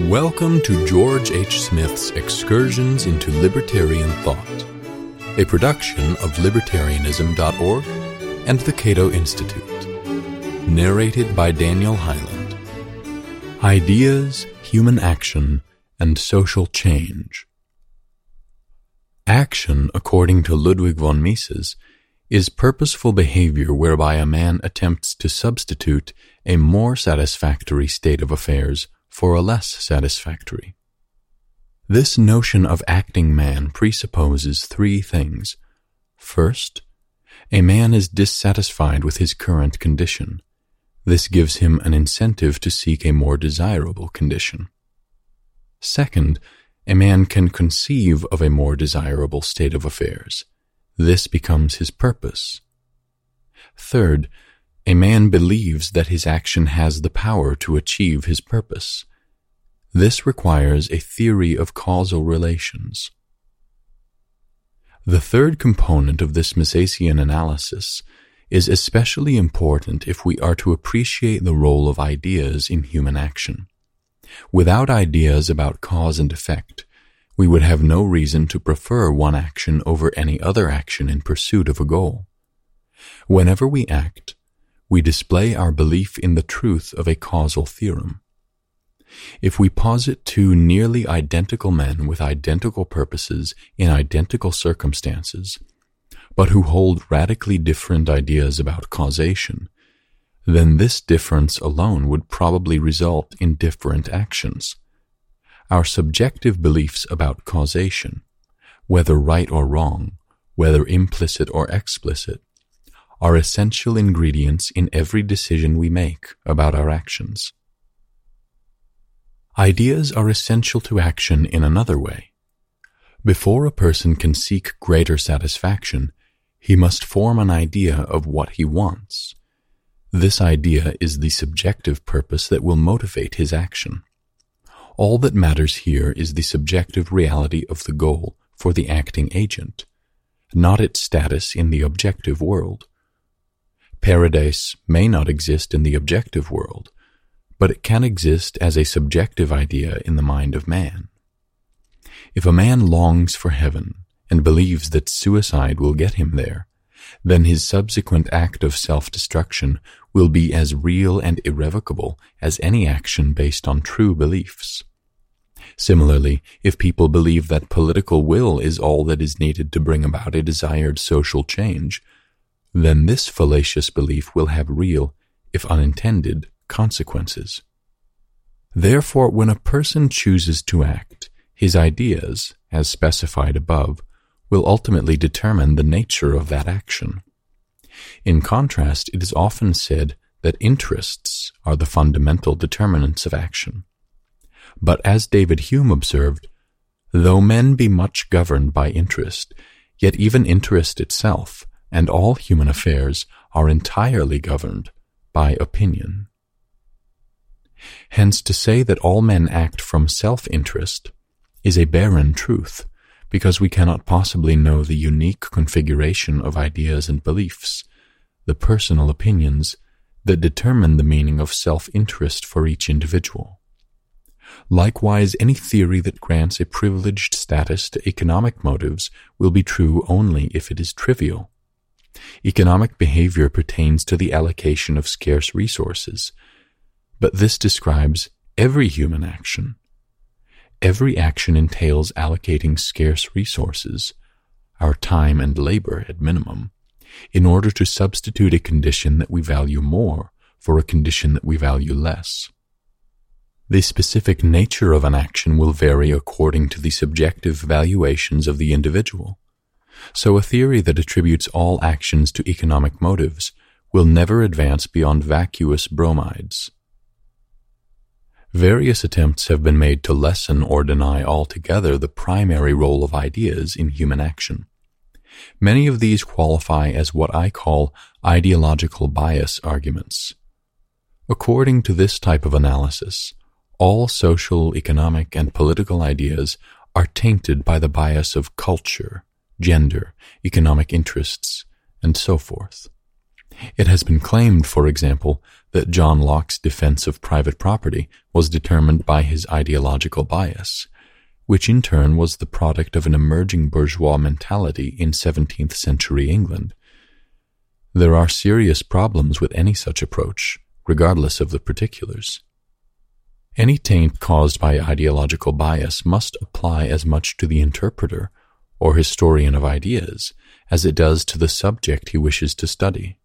Welcome to George H. Smith's Excursions into Libertarian Thought, a production of libertarianism.org and the Cato Institute. Narrated by Daniel Hyland. Ideas, Human Action, and Social Change. Action, according to Ludwig von Mises, is purposeful behavior whereby a man attempts to substitute a more satisfactory state of affairs for a less satisfactory. This notion of acting man presupposes three things. First, a man is dissatisfied with his current condition. This gives him an incentive to seek a more desirable condition. Second, a man can conceive of a more desirable state of affairs. This becomes his purpose. Third, a man believes that his action has the power to achieve his purpose. This requires a theory of causal relations. The third component of this Misesian analysis is especially important if we are to appreciate the role of ideas in human action. Without ideas about cause and effect, we would have no reason to prefer one action over any other action in pursuit of a goal. Whenever we act, we display our belief in the truth of a causal theorem. If we posit two nearly identical men with identical purposes in identical circumstances, but who hold radically different ideas about causation, then this difference alone would probably result in different actions. Our subjective beliefs about causation, whether right or wrong, whether implicit or explicit, are essential ingredients in every decision we make about our actions. Ideas are essential to action in another way. Before a person can seek greater satisfaction, he must form an idea of what he wants. This idea is the subjective purpose that will motivate his action. All that matters here is the subjective reality of the goal for the acting agent, not its status in the objective world. Paradise may not exist in the objective world, but it can exist as a subjective idea in the mind of man. If a man longs for heaven and believes that suicide will get him there, then his subsequent act of self-destruction will be as real and irrevocable as any action based on true beliefs. Similarly, if people believe that political will is all that is needed to bring about a desired social change, then this fallacious belief will have real, if unintended, consequences. Therefore, when a person chooses to act, his ideas, as specified above, will ultimately determine the nature of that action. In contrast, it is often said that interests are the fundamental determinants of action. But as David Hume observed, though men be much governed by interest, yet even interest itself and all human affairs are entirely governed by opinion. Hence, to say that all men act from self-interest is a barren truth, because we cannot possibly know the unique configuration of ideas and beliefs, the personal opinions that determine the meaning of self-interest for each individual. Likewise, any theory that grants a privileged status to economic motives will be true only if it is trivial. Economic behavior pertains to the allocation of scarce resources, but this describes every human action. Every action entails allocating scarce resources, our time and labor at minimum, in order to substitute a condition that we value more for a condition that we value less. The specific nature of an action will vary according to the subjective valuations of the individual. So a theory that attributes all actions to economic motives will never advance beyond vacuous bromides. Various attempts have been made to lessen or deny altogether the primary role of ideas in human action. Many of these qualify as what I call ideological bias arguments. According to this type of analysis, all social, economic, and political ideas are tainted by the bias of culture, gender, economic interests, and so forth. It has been claimed, for example, that John Locke's defense of private property was determined by his ideological bias, which in turn was the product of an emerging bourgeois mentality in 17th century England. There are serious problems with any such approach, regardless of the particulars. Any taint caused by ideological bias must apply as much to the interpreter or historian of ideas as it does to the subject he wishes to study.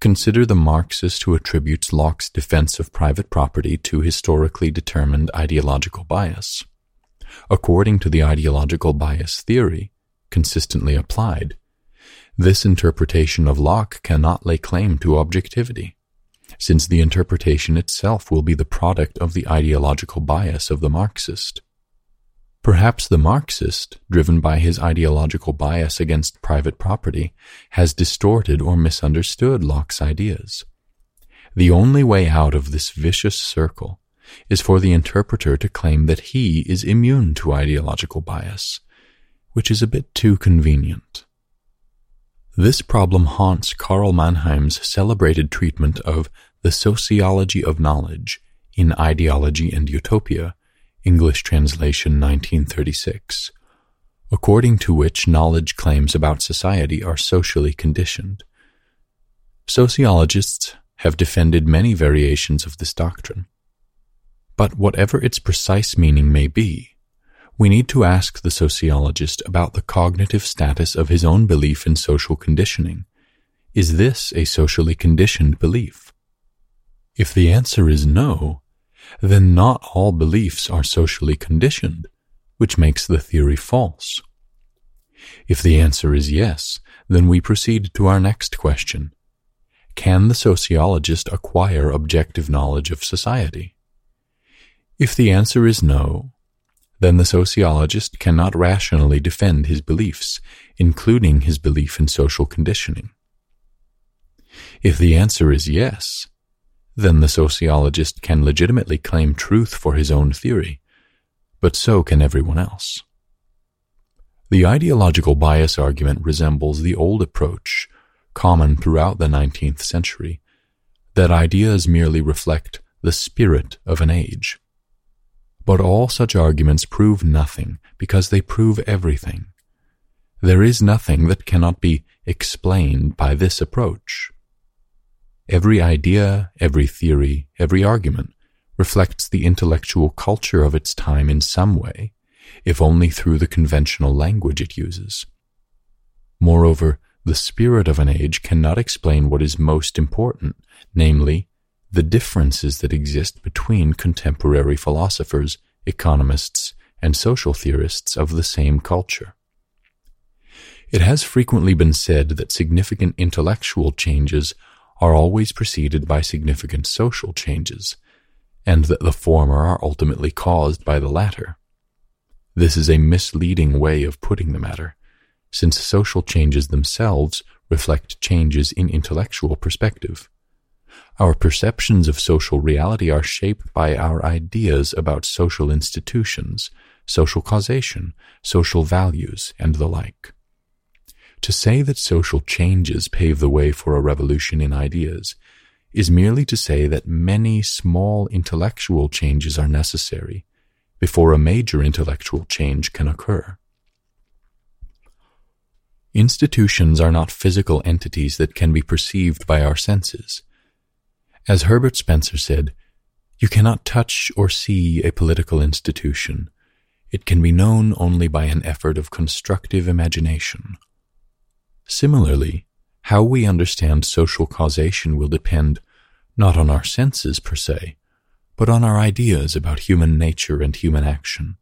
Consider the Marxist who attributes Locke's defense of private property to historically determined ideological bias. According to the ideological bias theory, consistently applied, this interpretation of Locke cannot lay claim to objectivity since the interpretation itself will be the product of the ideological bias of the Marxist. Perhaps the Marxist, driven by his ideological bias against private property, has distorted or misunderstood Locke's ideas. The only way out of this vicious circle is for the interpreter to claim that he is immune to ideological bias, which is a bit too convenient. This problem haunts Karl Mannheim's celebrated treatment of the Sociology of Knowledge in Ideology and Utopia, English translation 1936, according to which knowledge claims about society are socially conditioned. Sociologists have defended many variations of this doctrine. But whatever its precise meaning may be, we need to ask the sociologist about the cognitive status of his own belief in social conditioning. Is this a socially conditioned belief? If the answer is no, then not all beliefs are socially conditioned, which makes the theory false. If the answer is yes, then we proceed to our next question. Can the sociologist acquire objective knowledge of society? If the answer is no, then the sociologist cannot rationally defend his beliefs, including his belief in social conditioning. If the answer is yes, then the sociologist can legitimately claim truth for his own theory, but so can everyone else. The ideological bias argument resembles the old approach, common throughout the 19th century, that ideas merely reflect the spirit of an age. But all such arguments prove nothing because they prove everything. There is nothing that cannot be explained by this approach. Every idea, every theory, every argument reflects the intellectual culture of its time in some way, if only through the conventional language it uses. Moreover, the spirit of an age cannot explain what is most important, namely, the differences that exist between contemporary philosophers, economists, and social theorists of the same culture. It has frequently been said that significant intellectual changes are always preceded by significant social changes, and that the former are ultimately caused by the latter. This is a misleading way of putting the matter, since social changes themselves reflect changes in intellectual perspective. Our perceptions of social reality are shaped by our ideas about social institutions, social causation, social values, and the like. To say that social changes pave the way for a revolution in ideas is merely to say that many small intellectual changes are necessary before a major intellectual change can occur. Institutions are not physical entities that can be perceived by our senses. As Herbert Spencer said, you cannot touch or see a political institution. It can be known only by an effort of constructive imagination. Similarly, how we understand social causation will depend not on our senses per se, but on our ideas about human nature and human action.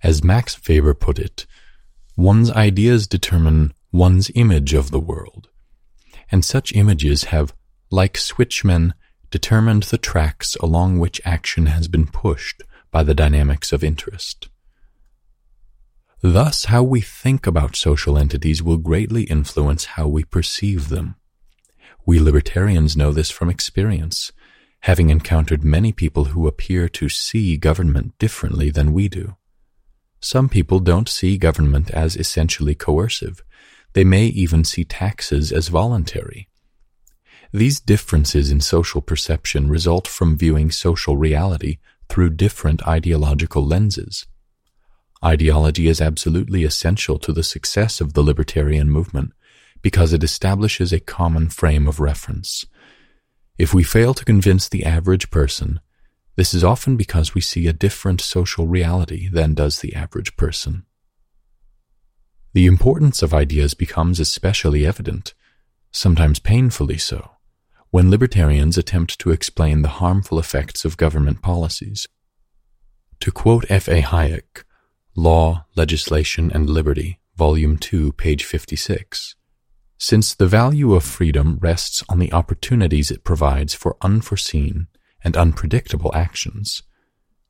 As Max Weber put it, one's ideas determine one's image of the world, and such images have, like switchmen, determined the tracks along which action has been pushed by the dynamics of interest. Thus, how we think about social entities will greatly influence how we perceive them. We libertarians know this from experience, having encountered many people who appear to see government differently than we do. Some people don't see government as essentially coercive. They may even see taxes as voluntary. These differences in social perception result from viewing social reality through different ideological lenses. Ideology is absolutely essential to the success of the libertarian movement because it establishes a common frame of reference. If we fail to convince the average person, this is often because we see a different social reality than does the average person. The importance of ideas becomes especially evident, sometimes painfully so, when libertarians attempt to explain the harmful effects of government policies. To quote F. A. Hayek, Law, Legislation, and Liberty, Volume 2, page 56, since the value of freedom rests on the opportunities it provides for unforeseen and unpredictable actions,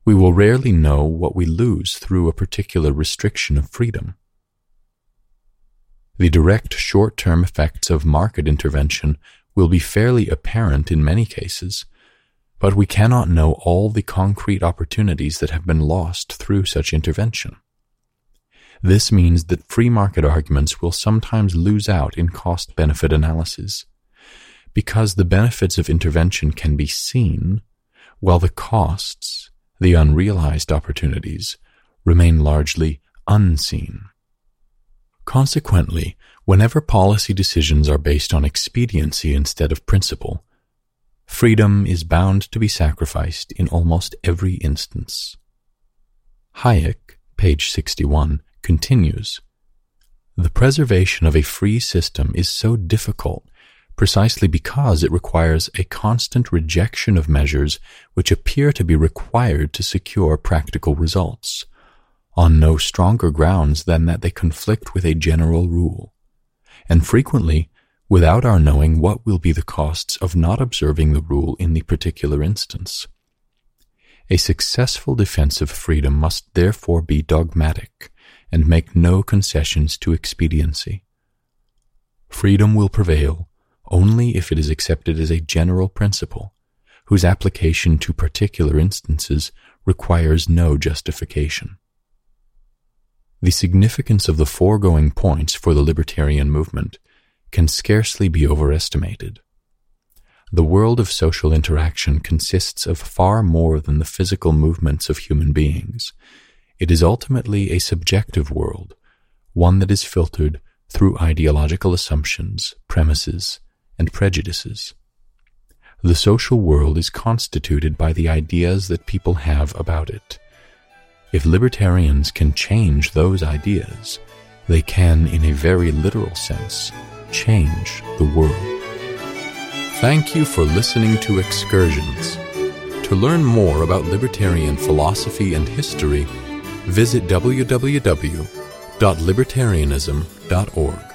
we will rarely know what we lose through a particular restriction of freedom. The direct short-term effects of market intervention will be fairly apparent in many cases, but we cannot know all the concrete opportunities that have been lost through such intervention. This means that free market arguments will sometimes lose out in cost benefit analysis. Because the benefits of intervention can be seen, while the costs, the unrealized opportunities, remain largely unseen. Consequently, whenever policy decisions are based on expediency instead of principle, freedom is bound to be sacrificed in almost every instance. Hayek, page 61, continues The preservation of a free system is so difficult precisely because it requires a constant rejection of measures which appear to be required to secure practical results, on no stronger grounds than that they conflict with a general rule, and frequently without our knowing what will be the costs of not observing the rule in the particular instance. A successful defense of freedom must therefore be dogmatic and make no concessions to expediency. Freedom will prevail only if it is accepted as a general principle, whose application to particular instances requires no justification. The significance of the foregoing points for the libertarian movement can scarcely be overestimated. The world of social interaction consists of far more than the physical movements of human beings, it is ultimately a subjective world, one that is filtered through ideological assumptions, premises, and prejudices. The social world is constituted by the ideas that people have about it. If libertarians can change those ideas, they can, in a very literal sense, change the world. Thank you for listening to Excursions. To learn more about libertarian philosophy and history, visit www.libertarianism.org.